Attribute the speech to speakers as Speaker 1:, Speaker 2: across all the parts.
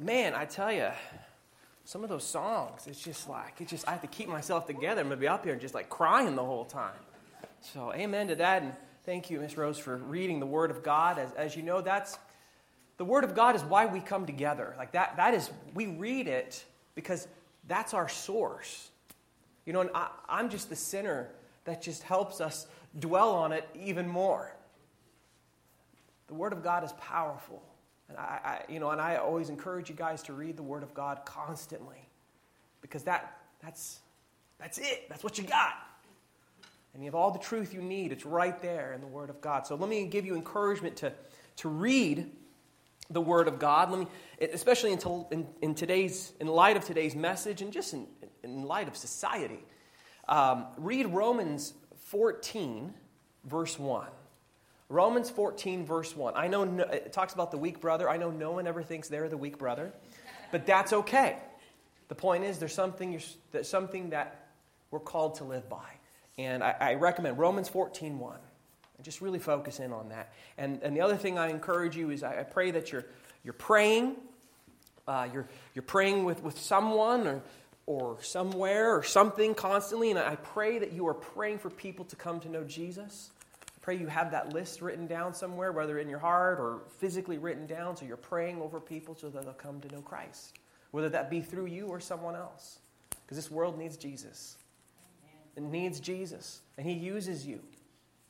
Speaker 1: man, I tell you, some of those songs, it's just like, it just, I have to keep myself together. I'm going to be up here and just like crying the whole time. So, amen to that. And thank you, Miss Rose, for reading the Word of God. As, as you know, that's, the Word of God is why we come together. Like that, that is, we read it because that's our source. You know, and I, I'm just the sinner that just helps us dwell on it even more. The Word of God is powerful. And I, I, you know, and I always encourage you guys to read the Word of God constantly because that, that's, that's it. That's what you got. And you have all the truth you need. It's right there in the Word of God. So let me give you encouragement to, to read the Word of God. Let me, especially in, in, in today's, in light of today's message and just in, in light of society. Um, read Romans 14, verse 1. Romans 14, verse 1. I know no, it talks about the weak brother. I know no one ever thinks they're the weak brother, but that's okay. The point is, there's something, there's something that we're called to live by. And I, I recommend Romans 14, 1. And just really focus in on that. And, and the other thing I encourage you is I, I pray that you're, you're praying. Uh, you're, you're praying with, with someone or, or somewhere or something constantly. And I pray that you are praying for people to come to know Jesus pray you have that list written down somewhere, whether in your heart or physically written down, so you're praying over people so that they'll come to know Christ, whether that be through you or someone else. Because this world needs Jesus. It needs Jesus, and He uses you.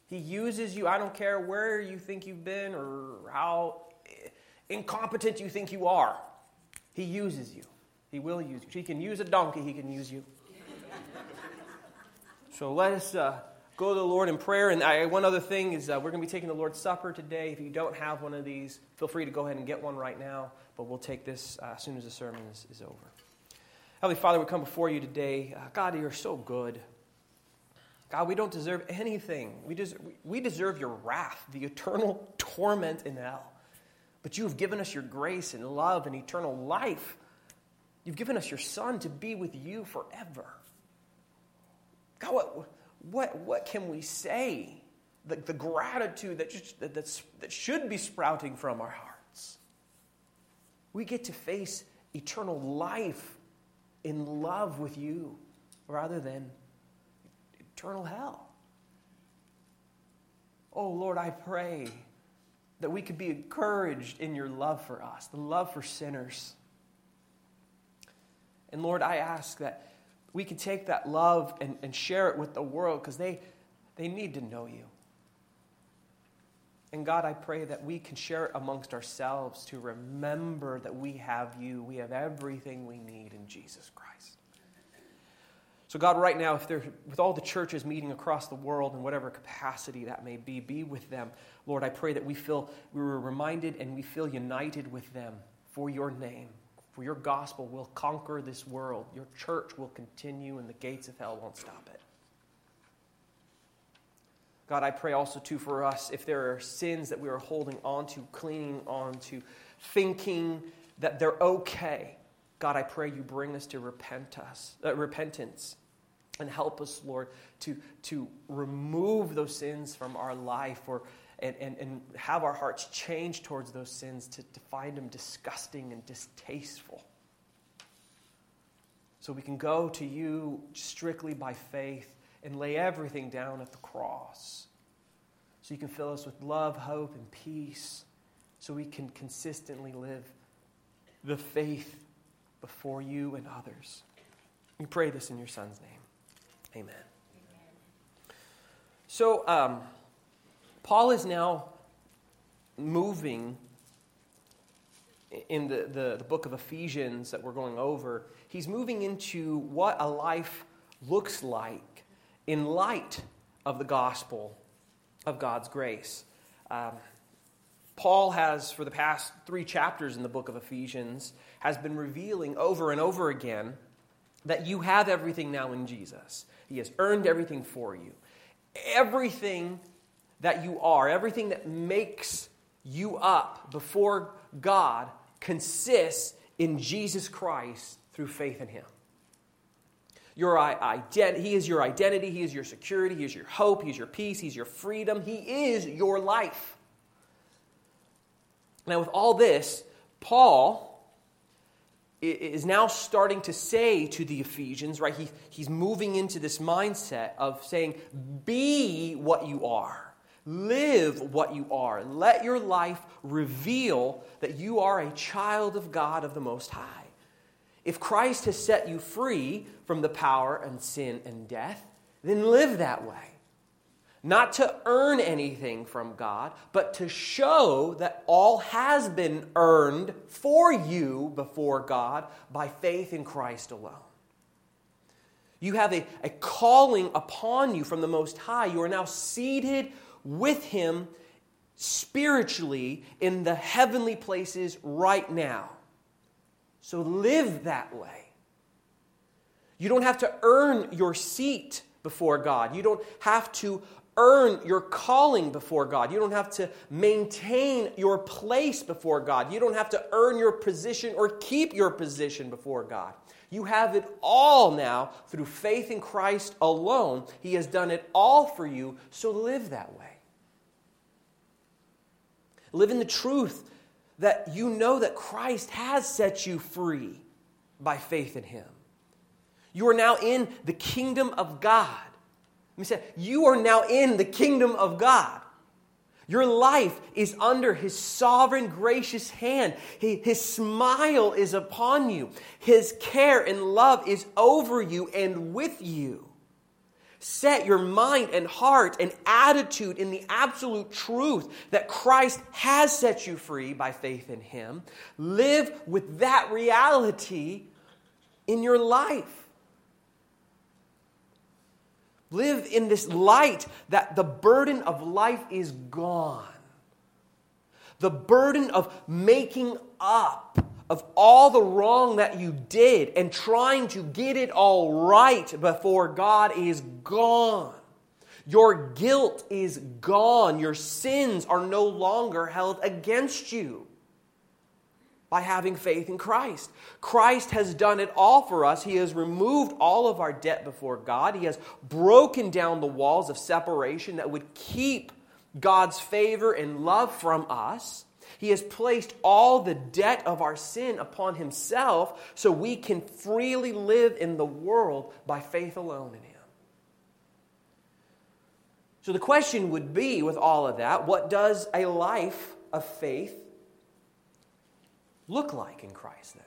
Speaker 1: He uses you. I don't care where you think you've been or how incompetent you think you are. He uses you. He will use you. He can use a donkey, He can use you. so let us. Uh, go to the Lord in prayer. And I, one other thing is uh, we're going to be taking the Lord's Supper today. If you don't have one of these, feel free to go ahead and get one right now. But we'll take this uh, as soon as the sermon is, is over. Heavenly Father, we come before you today. Uh, God, you're so good. God, we don't deserve anything. We, des- we deserve your wrath, the eternal torment in hell. But you have given us your grace and love and eternal life. You've given us your Son to be with you forever. God, what, what, what can we say? The, the gratitude that, just, that, that should be sprouting from our hearts. We get to face eternal life in love with you rather than eternal hell. Oh Lord, I pray that we could be encouraged in your love for us, the love for sinners. And Lord, I ask that we can take that love and, and share it with the world because they, they need to know you. And God, I pray that we can share it amongst ourselves to remember that we have you. We have everything we need in Jesus Christ. So, God, right now, if there, with all the churches meeting across the world in whatever capacity that may be, be with them. Lord, I pray that we feel we were reminded and we feel united with them for your name. For your gospel will conquer this world. Your church will continue, and the gates of hell won't stop it. God, I pray also too for us if there are sins that we are holding on to, clinging on to, thinking that they're okay. God, I pray you bring us to repent us, uh, repentance and help us, Lord, to, to remove those sins from our life or and, and, and have our hearts change towards those sins to, to find them disgusting and distasteful. So we can go to you strictly by faith and lay everything down at the cross. So you can fill us with love, hope, and peace. So we can consistently live the faith before you and others. We pray this in your Son's name. Amen. Amen. So, um, Paul is now moving in the, the, the, book of Ephesians that we're going over. He's moving into what a life looks like in light of the gospel of God's grace. Um, Paul has, for the past three chapters in the book of Ephesians, has been revealing over and over again that you have everything now in Jesus. He has earned everything for you. Everything that you are, everything that makes you up before God consists in Jesus Christ through faith in Him. Your ident- he is your identity, He is your security, He is your hope, He is your peace, He's your freedom, He is your life. Now, with all this, Paul is now starting to say to the Ephesians, right? He, he's moving into this mindset of saying, be what you are, live what you are. And let your life reveal that you are a child of God of the Most High. If Christ has set you free from the power and sin and death, then live that way. Not to earn anything from God, but to show that all has been earned for you before God by faith in Christ alone. You have a, a calling upon you from the Most High. You are now seated with Him spiritually in the heavenly places right now. So live that way. You don't have to earn your seat before God. You don't have to earn your calling before God. You don't have to maintain your place before God. You don't have to earn your position or keep your position before God. You have it all now through faith in Christ alone. He has done it all for you, so live that way. Live in the truth that you know that Christ has set you free by faith in Him. You are now in the kingdom of God. Let me say, you are now in the kingdom of God. Your life is under His sovereign, gracious hand. His smile is upon you. His care and love is over you and with you. Set your mind and heart and attitude in the absolute truth that Christ has set you free by faith in Him. Live with that reality in your life. Live in this light that the burden of life is gone. The burden of making up of all the wrong that you did and trying to get it all right before God is gone. Your guilt is gone. Your sins are no longer held against you by having faith in Christ. Christ has done it all for us. He has removed all of our debt before God. He has broken down the walls of separation that would keep God's favor and love from us. He has placed all the debt of our sin upon Himself so we can freely live in the world by faith alone in Him. So the question would be with all of that what does a life of faith look like in Christ then?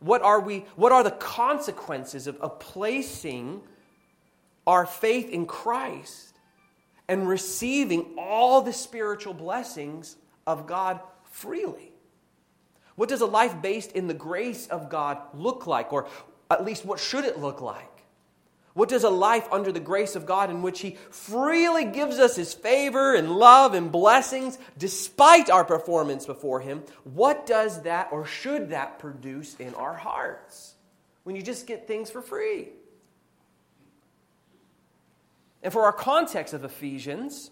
Speaker 1: What are, we, what are the consequences of, of placing our faith in Christ and receiving all the spiritual blessings of God freely? What does a life based in the grace of God look like? Or at least, what should it look like? What does a life under the grace of God in which He freely gives us His favor and love and blessings despite our performance before Him, what does that or should that produce in our hearts when you just get things for free? And for our context of Ephesians,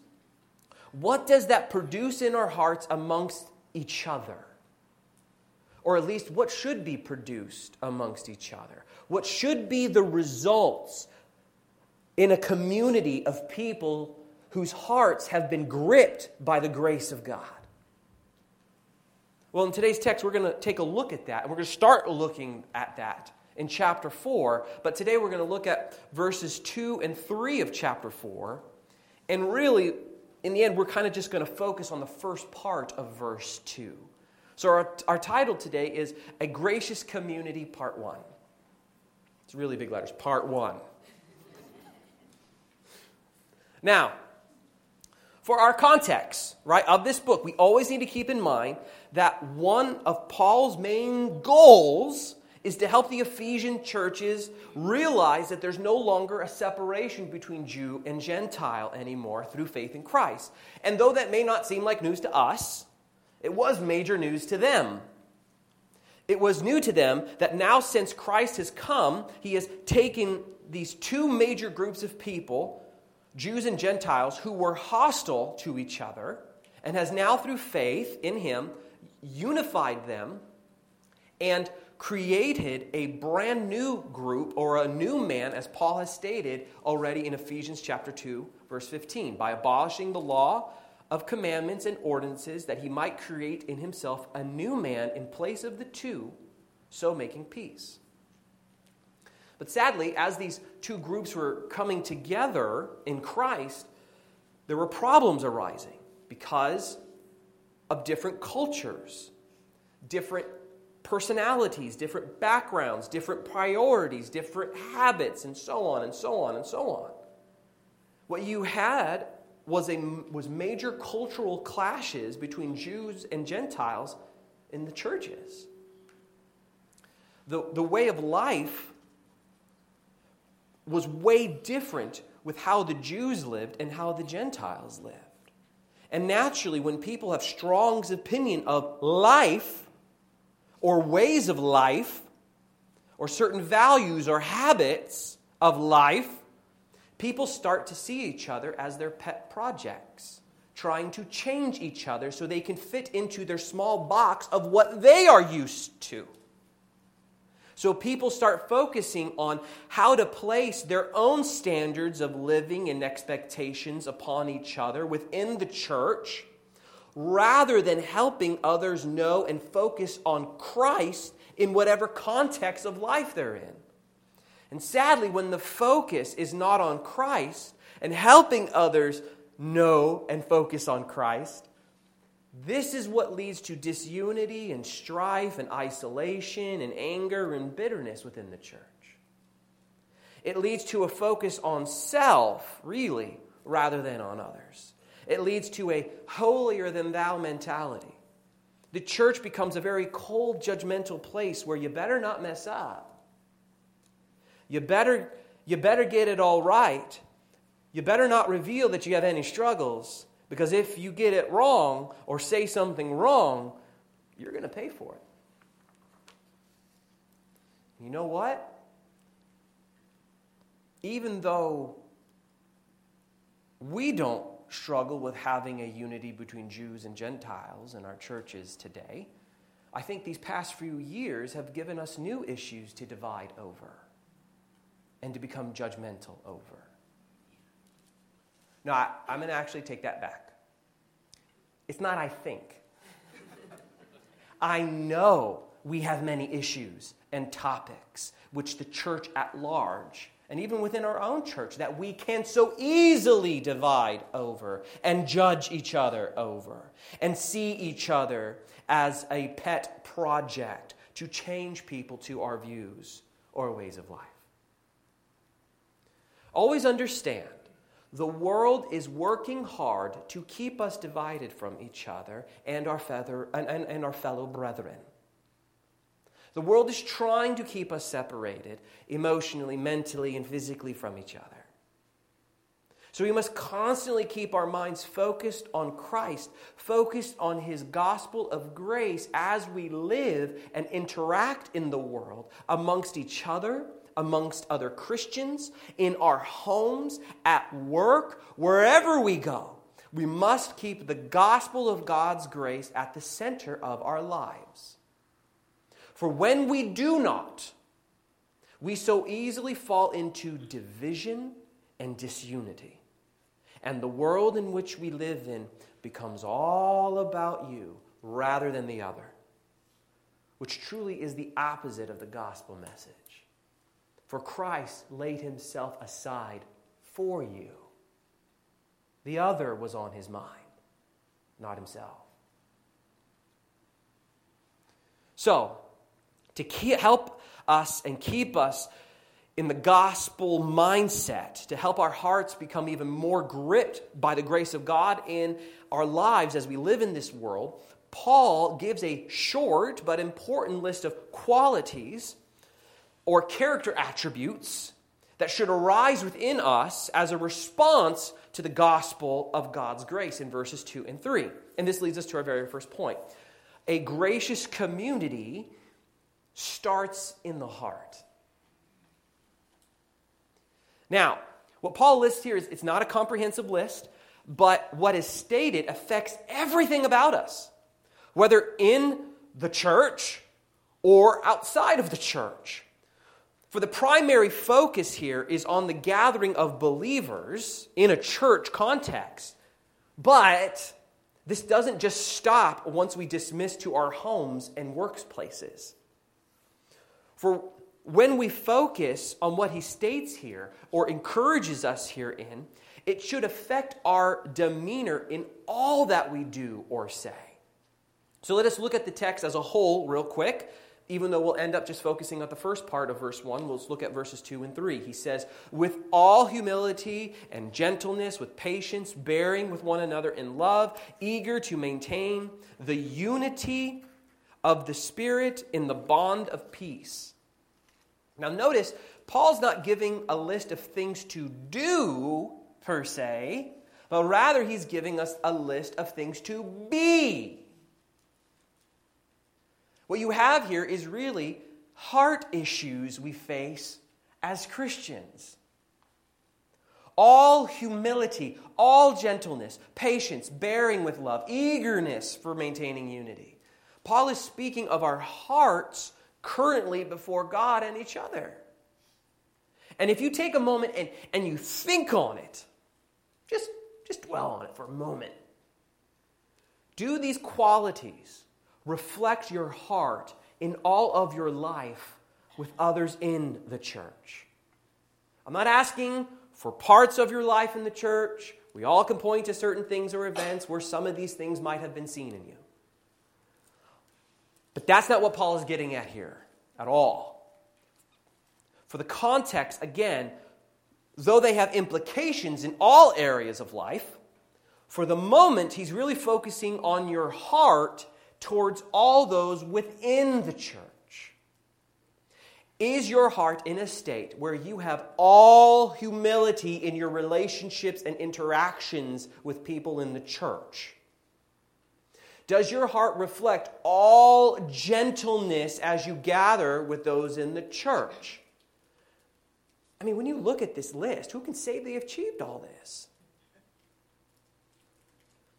Speaker 1: what does that produce in our hearts amongst each other? Or at least, what should be produced amongst each other? What should be the results in a community of people whose hearts have been gripped by the grace of God? Well, in today's text, we're going to take a look at that. And we're going to start looking at that in chapter 4. But today, we're going to look at verses 2 and 3 of chapter 4. And really, in the end, we're kind of just going to focus on the first part of verse 2. So, our, our title today is A Gracious Community, Part 1. It's really big letters, Part 1. Now, for our context, right, of this book, we always need to keep in mind that one of Paul's main goals is to help the Ephesian churches realize that there's no longer a separation between Jew and Gentile anymore through faith in Christ. And though that may not seem like news to us, it was major news to them. It was new to them that now, since Christ has come, he has taken these two major groups of people, Jews and Gentiles, who were hostile to each other, and has now, through faith in him, unified them and created a brand new group or a new man, as Paul has stated already in Ephesians chapter 2, verse 15, by abolishing the law of commandments and ordinances that he might create in himself a new man in place of the two, so making peace. But sadly, as these two groups were coming together in Christ, there were problems arising because of different cultures, different personalities, different backgrounds, different priorities, different habits, and so on and so on and so on. What you had was, a, was major cultural clashes between Jews and Gentiles in the churches. The, the way of life was way different with how the Jews lived and how the Gentiles lived. And naturally, when people have strong opinion of life or ways of life or certain values or habits of life, people start to see each other as their pet projects, trying to change each other so they can fit into their small box of what they are used to. So people start focusing on how to place their own standards of living and expectations upon each other within the church rather than helping others know and focus on Christ in whatever context of life they're in. And sadly, when the focus is not on Christ and helping others know and focus on Christ, this is what leads to disunity and strife and isolation and anger and bitterness within the church. It leads to a focus on self, really, rather than on others. It leads to a holier than thou mentality. The church becomes a very cold, judgmental place where you better not mess up. You better, you better get it all right. You better not reveal that you have any struggles because if you get it wrong or say something wrong, you're going to pay for it. You know what? Even though we don't struggle with having a unity between Jews and Gentiles in our churches today, I think these past few years have given us new issues to divide over and to become judgmental over. No, I, am going to actually take that back. It's not I think. I know we have many issues and topics which the church at large, and even within our own church, that we can so easily divide over and judge each other over and see each other as a pet project to change people to our views or ways of life. Always understand the world is working hard to keep us divided from each other and our, feather, and, and, and our fellow brethren. The world is trying to keep us separated emotionally, mentally, and physically from each other. So we must constantly keep our minds focused on Christ, focused on His gospel of grace as we live and interact in the world amongst each other amongst other Christians, in our homes, at work, wherever we go. We must keep the gospel of God's grace at the center of our lives. For when we do not, we so easily fall into division and disunity. And the world in which we live in becomes all about you rather than the other, which truly is the opposite of the gospel message. For Christ laid himself aside for you. The other was on his mind, not himself. So, to keep, help us and keep us in the gospel mindset, to help our hearts become even more gripped by the grace of God in our lives as we live in this world, Paul gives a short but important list of qualities or character attributes that should arise within us as a response to the gospel of God's grace in verses 2 and 3. And this leads us to our very first point. A gracious community starts in the heart. Now, what Paul lists here is it's not a comprehensive list, but what is stated affects everything about us, whether in the church or outside of the church. For the primary focus here is on the gathering of believers in a church context. But this doesn't just stop once we dismiss to our homes and workplaces. For when we focus on what he states here or encourages us herein, it should affect our demeanor in all that we do or say. So let us look at the text as a whole, real quick. Even though we'll end up just focusing on the first part of verse 1, let's look at verses 2 and 3. He says, With all humility and gentleness, with patience, bearing with one another in love, eager to maintain the unity of the Spirit in the bond of peace. Now, notice, Paul's not giving a list of things to do per se, but rather he's giving us a list of things to be. What you have here is really heart issues we face as Christians. All humility, all gentleness, patience, bearing with love, eagerness for maintaining unity. Paul is speaking of our hearts currently before God and each other. And if you take a moment and, and you think on it, just, just dwell on it for a moment. Do these qualities reflect your heart in all of your life with others in the church. I'm not asking for parts of your life in the church. We all can point to certain things or events where some of these things might have been seen in you. But that's not what Paul is getting at here at all. For the context, again, though they have implications in all areas of life, for the moment, he's really focusing on your heart towards all those within the church? Is your heart in a state where you have all humility in your relationships and interactions with people in the church? Does your heart reflect all gentleness as you gather with those in the church? I mean, when you look at this list, who can say they achieved all this?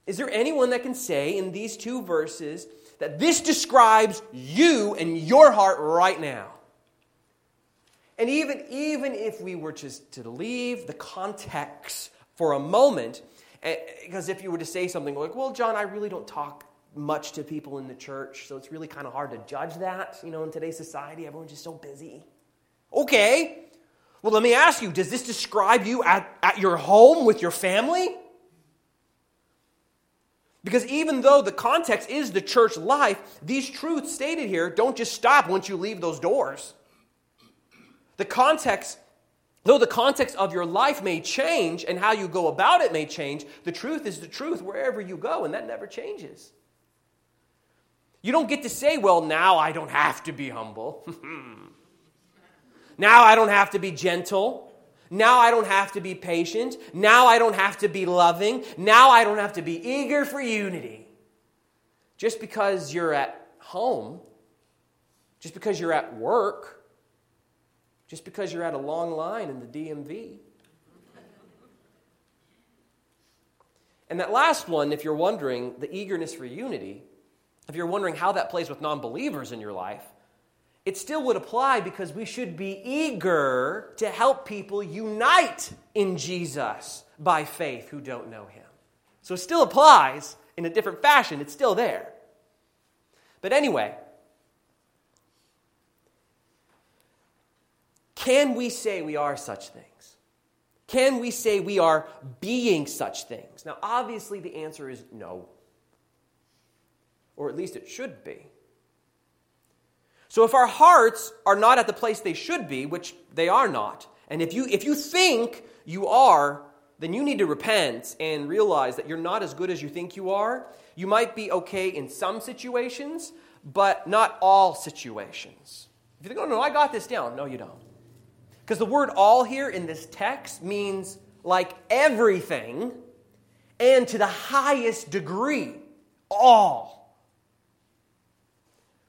Speaker 1: Is there anyone that can say in these two verses that this describes you and your heart right now? And even, even if we were just to leave the context for a moment, because eh, if you were to say something like, well, John, I really don't talk much to people in the church, so it's really kind of hard to judge that. You know, in today's society, everyone's just so busy. Okay. Well, let me ask you does this describe you at, at your home with your family? Because even though the context is the church life, these truths stated here don't just stop once you leave those doors. The context, though the context of your life may change and how you go about it may change, the truth is the truth wherever you go, and that never changes. You don't get to say, well, now I don't have to be humble. now I don't have to be gentle. Now I don't have to be patient. Now I don't have to be loving. Now I don't have to be eager for unity. Just because you're at home, just because you're at work, just because you're at a long line in the DMV. And that last one, if you're wondering, the eagerness for unity, if you're wondering how that plays with non believers in your life, it still would apply because we should be eager to help people unite in Jesus by faith who don't know him. So it still applies in a different fashion, it's still there. But anyway, can we say we are such things? Can we say we are being such things? Now, obviously, the answer is no. Or at least it should be. So if our hearts are not at the place they should be, which they are not, and if you, if you think you are, then you need to repent and realize that you're not as good as you think you are. You might be okay in some situations, but not all situations. If you think, oh, no, I got this down. No, you don't. Because the word all here in this text means like everything and to the highest degree. All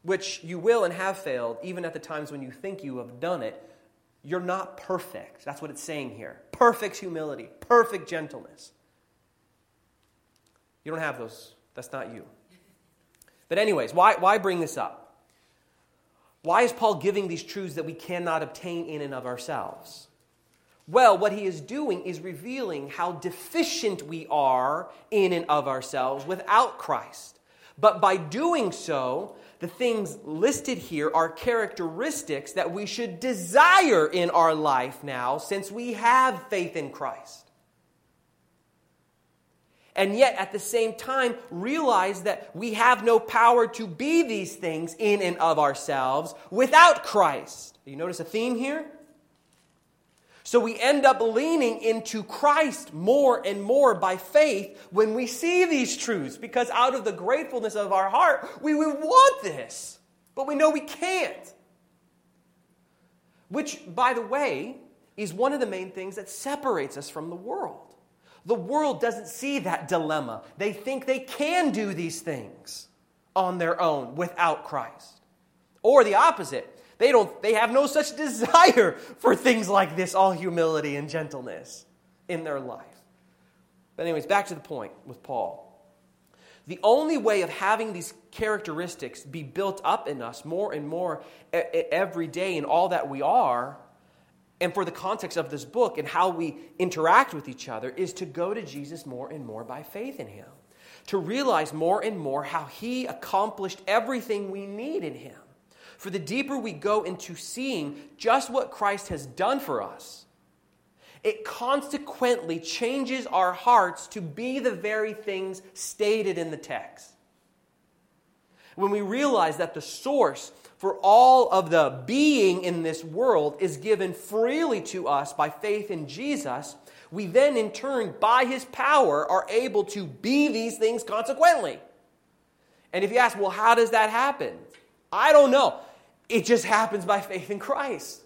Speaker 1: which you will and have failed, even at the times when you think you have done it, you're not perfect. That's what it's saying here. Perfect humility, perfect gentleness. You don't have those. That's not you. But, anyways, why, why bring this up? Why is Paul giving these truths that we cannot obtain in and of ourselves? Well, what he is doing is revealing how deficient we are in and of ourselves without Christ. But by doing so, the things listed here are characteristics that we should desire in our life now since we have faith in Christ. And yet, at the same time, realize that we have no power to be these things in and of ourselves without Christ. You notice a theme here? So we end up leaning into Christ more and more by faith when we see these truths, because out of the gratefulness of our heart, we would want this, but we know we can't. Which, by the way, is one of the main things that separates us from the world. The world doesn't see that dilemma. They think they can do these things on their own without Christ. Or the opposite. They don't they have no such desire for things like this, all humility and gentleness in their life. But anyways, back to the point with Paul. The only way of having these characteristics be built up in us more and more every day in all that we are, and for the context of this book and how we interact with each other, is to go to Jesus more and more by faith in Him. To realize more and more how He accomplished everything we need in Him. For the deeper we go into seeing just what Christ has done for us, it consequently changes our hearts to be the very things stated in the text. When we realize that the source for all of the being in this world is given freely to us by faith in Jesus, we then in turn, by his power, are able to be these things consequently. And if you ask, well, how does that happen? I don't know. It just happens by faith in Christ.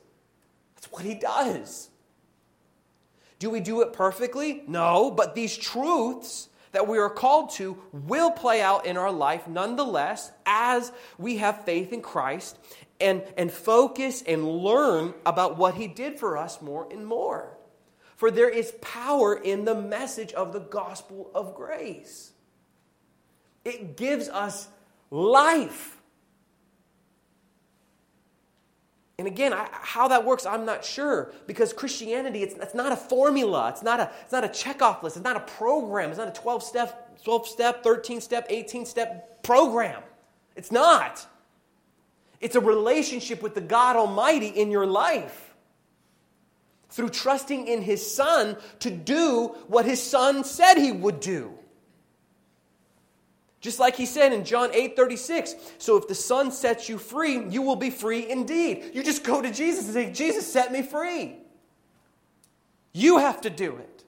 Speaker 1: That's what He does. Do we do it perfectly? No, but these truths that we are called to will play out in our life nonetheless as we have faith in Christ and, and focus and learn about what He did for us more and more. For there is power in the message of the gospel of grace, it gives us life. And again, I, how that works, I'm not sure because Christianity, it's, it's not a formula. It's not a, it's not a checkoff list. It's not a program. It's not a 12 step, 12 step, 13 step, 18 step program. It's not. It's a relationship with the God Almighty in your life through trusting in His Son to do what His Son said He would do. Just like he said in John 8 36. So if the Son sets you free, you will be free indeed. You just go to Jesus and say, Jesus, set me free. You have to do it.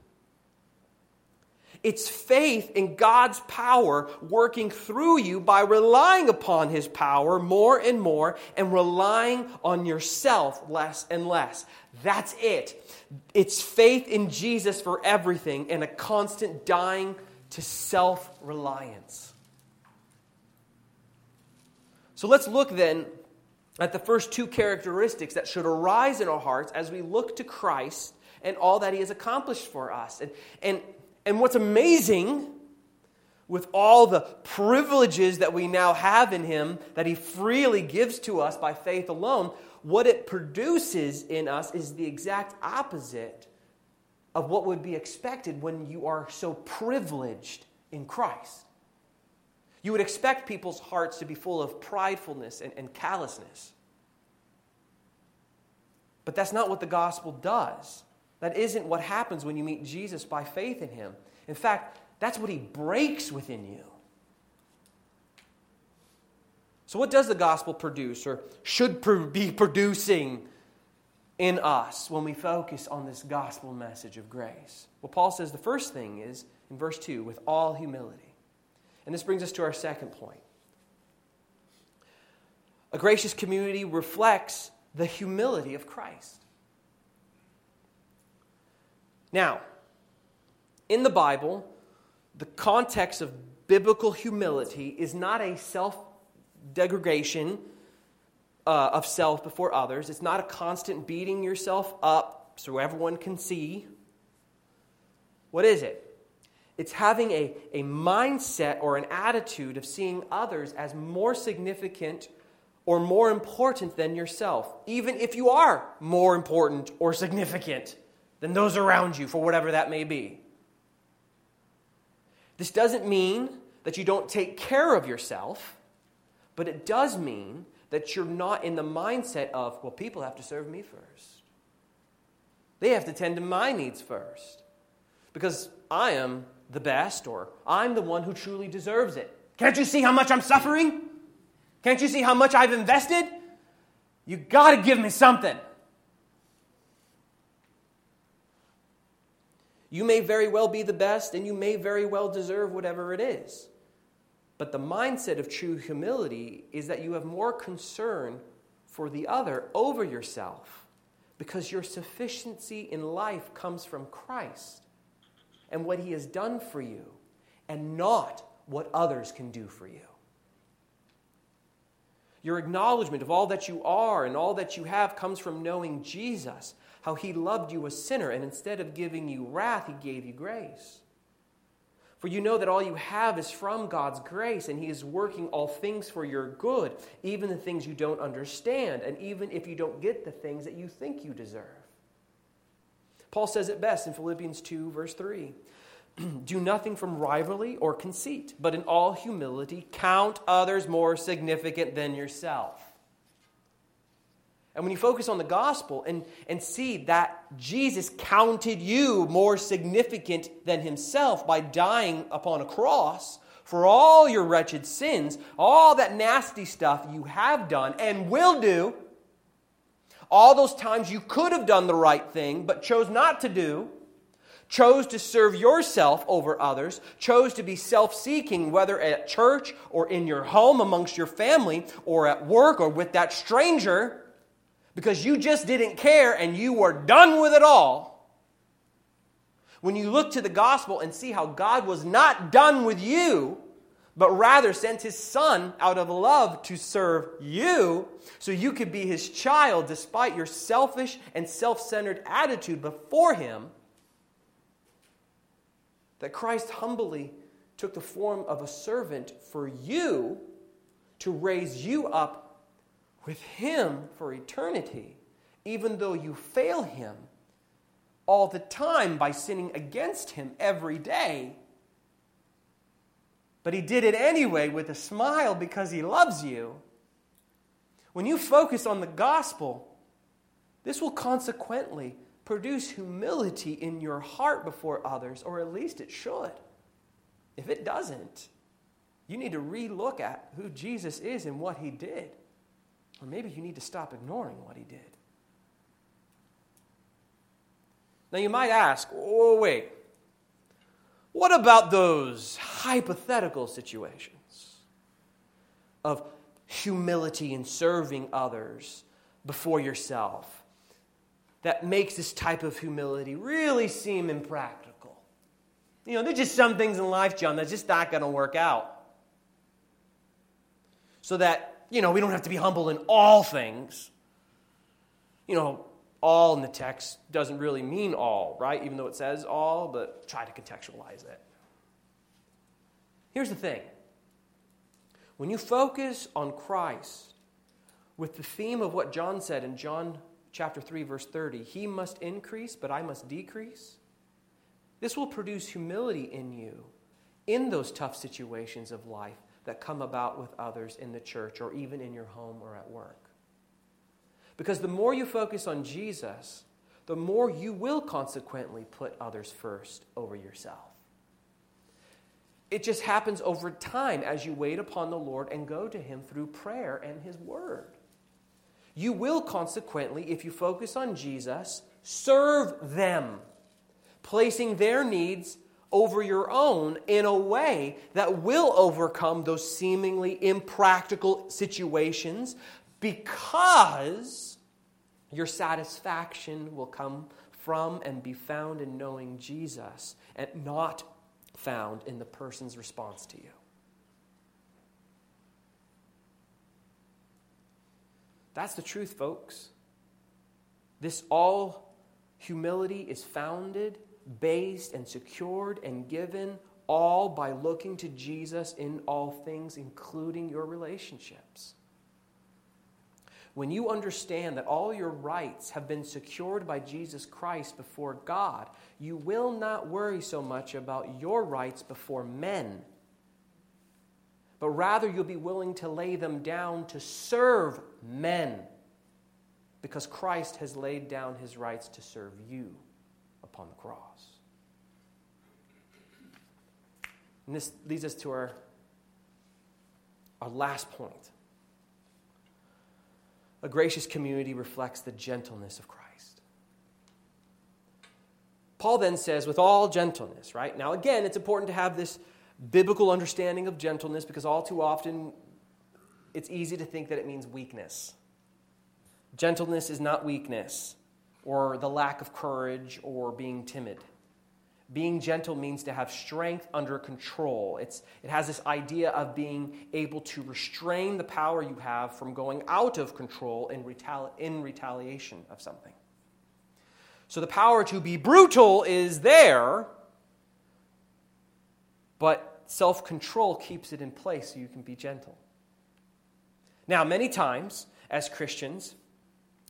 Speaker 1: It's faith in God's power working through you by relying upon His power more and more and relying on yourself less and less. That's it. It's faith in Jesus for everything and a constant dying to self reliance. So let's look then at the first two characteristics that should arise in our hearts as we look to Christ and all that he has accomplished for us. And, and, and what's amazing with all the privileges that we now have in him that he freely gives to us by faith alone, what it produces in us is the exact opposite of what would be expected when you are so privileged in Christ. You would expect people's hearts to be full of pridefulness and, and callousness. But that's not what the gospel does. That isn't what happens when you meet Jesus by faith in him. In fact, that's what he breaks within you. So, what does the gospel produce or should be producing in us when we focus on this gospel message of grace? Well, Paul says the first thing is in verse 2 with all humility. And this brings us to our second point. A gracious community reflects the humility of Christ. Now, in the Bible, the context of biblical humility is not a self degradation uh, of self before others. It's not a constant beating yourself up so everyone can see. What is it? It's having a, a mindset or an attitude of seeing others as more significant or more important than yourself, even if you are more important or significant than those around you, for whatever that may be. This doesn't mean that you don't take care of yourself, but it does mean that you're not in the mindset of, well, people have to serve me first. They have to tend to my needs first because I am the best or I'm the one who truly deserves it. Can't you see how much I'm suffering? Can't you see how much I've invested? You got to give me something. You may very well be the best and you may very well deserve whatever it is. But the mindset of true humility is that you have more concern for the other over yourself because your sufficiency in life comes from Christ and what he has done for you and not what others can do for you. Your acknowledgement of all that you are and all that you have comes from knowing Jesus, how he loved you a sinner, and instead of giving you wrath, he gave you grace. For you know that all you have is from God's grace, and He is working all things for your good, even the things you don't understand, and even if you don't get the things that you think you deserve. Paul says it best in Philippians 2, verse 3 Do nothing from rivalry or conceit, but in all humility count others more significant than yourself. And when you focus on the gospel and, and see that Jesus counted you more significant than himself by dying upon a cross for all your wretched sins, all that nasty stuff you have done and will do, all those times you could have done the right thing but chose not to do, chose to serve yourself over others, chose to be self seeking, whether at church or in your home amongst your family or at work or with that stranger because you just didn't care and you were done with it all. When you look to the gospel and see how God was not done with you, but rather sent his son out of love to serve you so you could be his child despite your selfish and self centered attitude before him, that Christ humbly took the form of a servant for you to raise you up with Him for eternity, even though you fail Him all the time by sinning against Him every day. But He did it anyway with a smile because He loves you. When you focus on the gospel, this will consequently produce humility in your heart before others, or at least it should. If it doesn't, you need to relook at who Jesus is and what he did. Or maybe you need to stop ignoring what he did. Now you might ask, oh, wait, what about those hypothetical situations of humility and serving others before yourself that makes this type of humility really seem impractical? You know, there's just some things in life, John, that's just not going to work out. So that you know, we don't have to be humble in all things. You know, all in the text doesn't really mean all, right? Even though it says all, but try to contextualize it. Here's the thing when you focus on Christ with the theme of what John said in John chapter 3 verse 30, he must increase but I must decrease. This will produce humility in you in those tough situations of life that come about with others in the church or even in your home or at work. Because the more you focus on Jesus, the more you will consequently put others first over yourself. It just happens over time as you wait upon the Lord and go to Him through prayer and His Word. You will consequently, if you focus on Jesus, serve them, placing their needs over your own in a way that will overcome those seemingly impractical situations because your satisfaction will come from and be found in knowing Jesus and not found in the person's response to you. That's the truth, folks. This all humility is founded based and secured and given all by looking to Jesus in all things, including your relationships. When you understand that all your rights have been secured by Jesus Christ before God, you will not worry so much about your rights before men but rather you'll be willing to lay them down to serve men because Christ has laid down his rights to serve you upon the cross. And this leads us to our, our last point. A gracious community reflects the gentleness of Christ. Paul then says, with all gentleness, right? Now, again, it's important to have this biblical understanding of gentleness because all too often it's easy to think that it means weakness. Gentleness is not weakness or the lack of courage or being timid. Being gentle means to have strength under control. It's, it has this idea of being able to restrain the power you have from going out of control in, retali- in retaliation of something. So the power to be brutal is there, but self control keeps it in place so you can be gentle. Now, many times as Christians,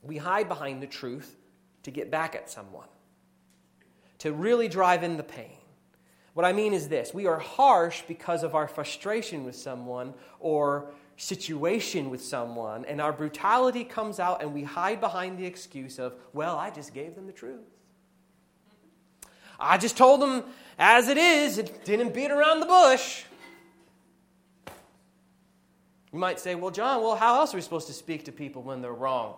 Speaker 1: we hide behind the truth to get back at someone, to really drive in the pain. What I mean is this we are harsh because of our frustration with someone or situation with someone, and our brutality comes out, and we hide behind the excuse of, well, I just gave them the truth. I just told them as it is, it didn't beat around the bush. You might say, well, John, well, how else are we supposed to speak to people when they're wrong?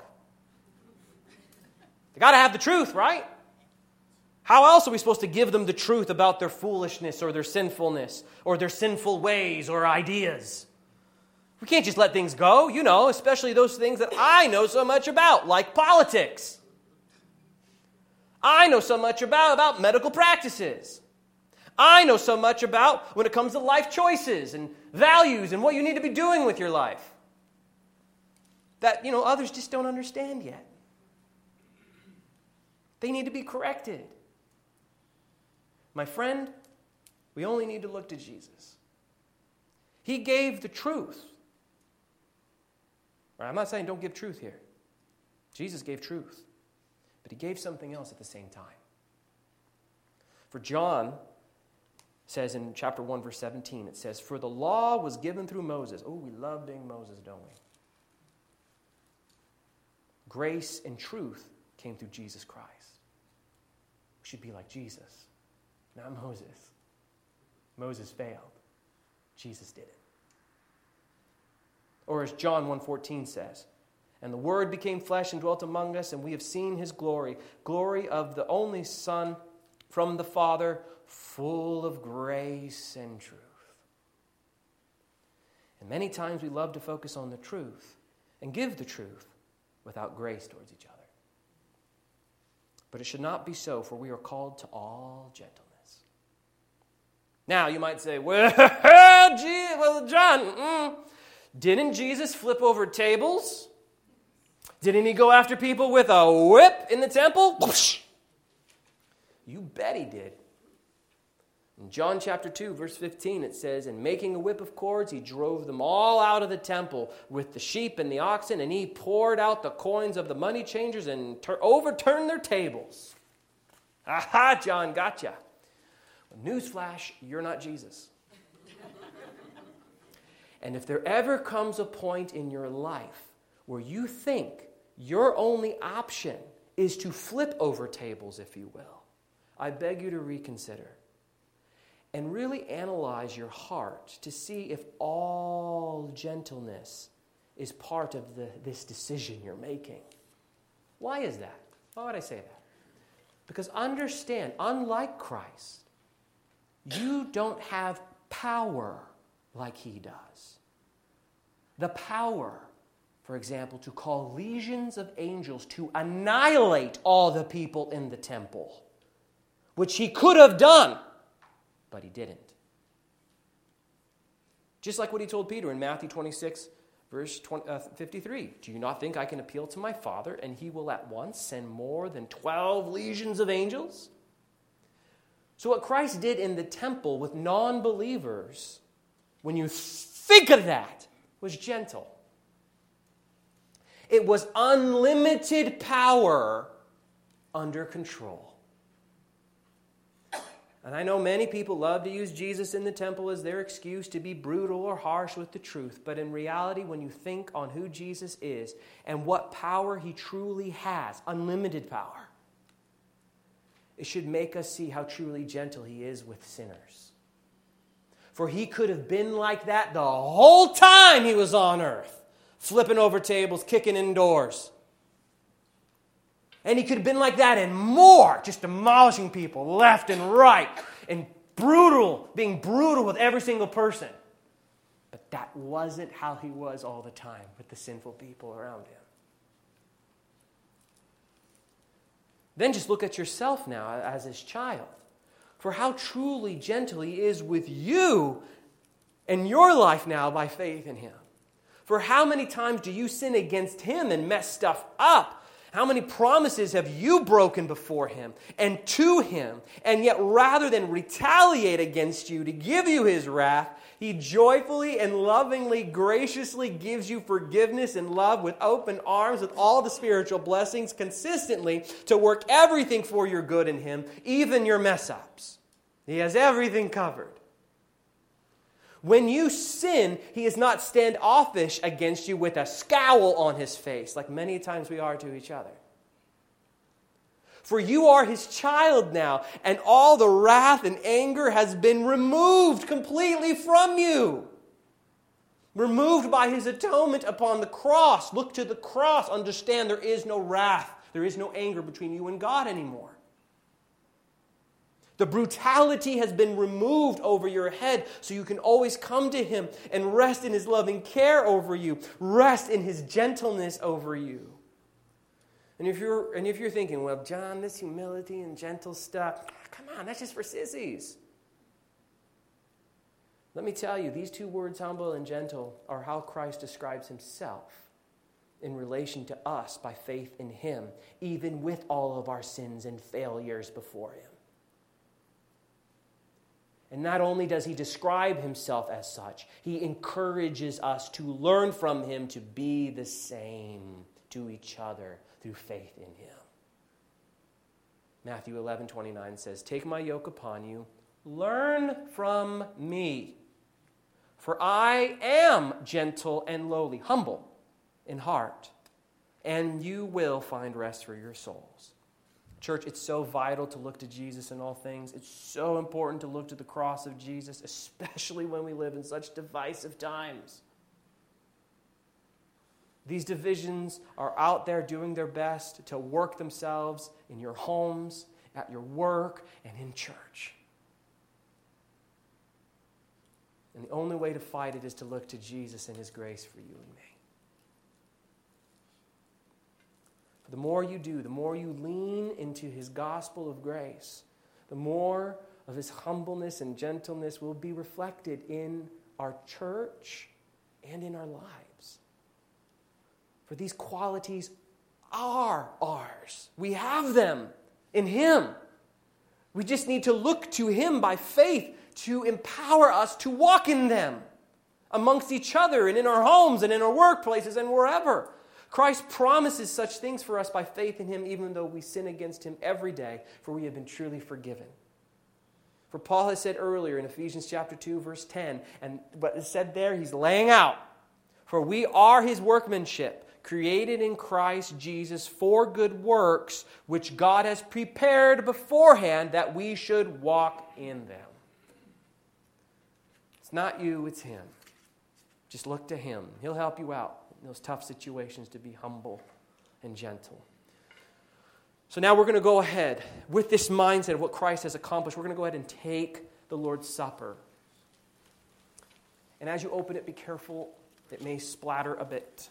Speaker 1: They got to have the truth, right? How else are we supposed to give them the truth about their foolishness or their sinfulness or their sinful ways or ideas? We can't just let things go, you know, especially those things that I know so much about, like politics. I know so much about, about medical practices. I know so much about when it comes to life choices and values and what you need to be doing with your life that, you know, others just don't understand yet. They need to be corrected. My friend, we only need to look to Jesus. He gave the truth. I'm not saying don't give truth here. Jesus gave truth, but he gave something else at the same time. For John says in chapter 1, verse 17, it says, For the law was given through Moses. Oh, we love being Moses, don't we? Grace and truth came through Jesus Christ. We should be like Jesus, not Moses. Moses failed. Jesus did it. Or as John 1:14 says, and the word became flesh and dwelt among us and we have seen his glory, glory of the only son from the Father, full of grace and truth. And many times we love to focus on the truth and give the truth without grace towards each other. But it should not be so, for we are called to all gentleness. Now, you might say, well, gee, well John, mm, didn't Jesus flip over tables? Didn't he go after people with a whip in the temple? You bet he did. In John chapter 2, verse 15, it says, And making a whip of cords, he drove them all out of the temple with the sheep and the oxen, and he poured out the coins of the money changers and ter- overturned their tables. Aha, John, gotcha. Newsflash, you're not Jesus. and if there ever comes a point in your life where you think your only option is to flip over tables, if you will, I beg you to reconsider and really analyze your heart to see if all gentleness is part of the, this decision you're making. Why is that? Why would I say that? Because understand, unlike Christ, you don't have power like he does. The power, for example, to call legions of angels to annihilate all the people in the temple, which he could have done but he didn't. Just like what he told Peter in Matthew 26, verse 20, uh, 53 Do you not think I can appeal to my Father, and he will at once send more than 12 legions of angels? So, what Christ did in the temple with non believers, when you think of that, was gentle. It was unlimited power under control. And I know many people love to use Jesus in the temple as their excuse to be brutal or harsh with the truth. But in reality, when you think on who Jesus is and what power he truly has, unlimited power, it should make us see how truly gentle he is with sinners. For he could have been like that the whole time he was on earth, flipping over tables, kicking in doors. And he could have been like that and more, just demolishing people left and right and brutal, being brutal with every single person. But that wasn't how he was all the time with the sinful people around him. Then just look at yourself now as his child. For how truly gentle he is with you and your life now by faith in him. For how many times do you sin against him and mess stuff up? How many promises have you broken before him and to him? And yet, rather than retaliate against you to give you his wrath, he joyfully and lovingly, graciously gives you forgiveness and love with open arms, with all the spiritual blessings consistently to work everything for your good in him, even your mess ups. He has everything covered. When you sin, he is not standoffish against you with a scowl on his face, like many times we are to each other. For you are his child now, and all the wrath and anger has been removed completely from you. Removed by his atonement upon the cross. Look to the cross. Understand there is no wrath, there is no anger between you and God anymore. The brutality has been removed over your head so you can always come to Him and rest in His loving care over you, rest in His gentleness over you. And if you're, and if you're thinking, well, John, this humility and gentle stuff, come on, that's just for sissies. Let me tell you, these two words, humble and gentle, are how Christ describes Himself in relation to us by faith in Him, even with all of our sins and failures before Him. And not only does he describe himself as such, he encourages us to learn from him to be the same to each other through faith in him. Matthew 11 29 says, Take my yoke upon you, learn from me. For I am gentle and lowly, humble in heart, and you will find rest for your souls. Church, it's so vital to look to Jesus in all things. It's so important to look to the cross of Jesus, especially when we live in such divisive times. These divisions are out there doing their best to work themselves in your homes, at your work, and in church. And the only way to fight it is to look to Jesus and his grace for you and me. The more you do, the more you lean into his gospel of grace, the more of his humbleness and gentleness will be reflected in our church and in our lives. For these qualities are ours. We have them in him. We just need to look to him by faith to empower us to walk in them amongst each other and in our homes and in our workplaces and wherever. Christ promises such things for us by faith in him, even though we sin against him every day, for we have been truly forgiven. For Paul has said earlier in Ephesians chapter 2, verse 10, and what is said there, he's laying out. For we are his workmanship, created in Christ Jesus for good works, which God has prepared beforehand that we should walk in them. It's not you, it's him. Just look to him, he'll help you out in those tough situations to be humble and gentle. So now we're going to go ahead with this mindset of what Christ has accomplished. We're going to go ahead and take the Lord's Supper. And as you open it, be careful, it may splatter a bit.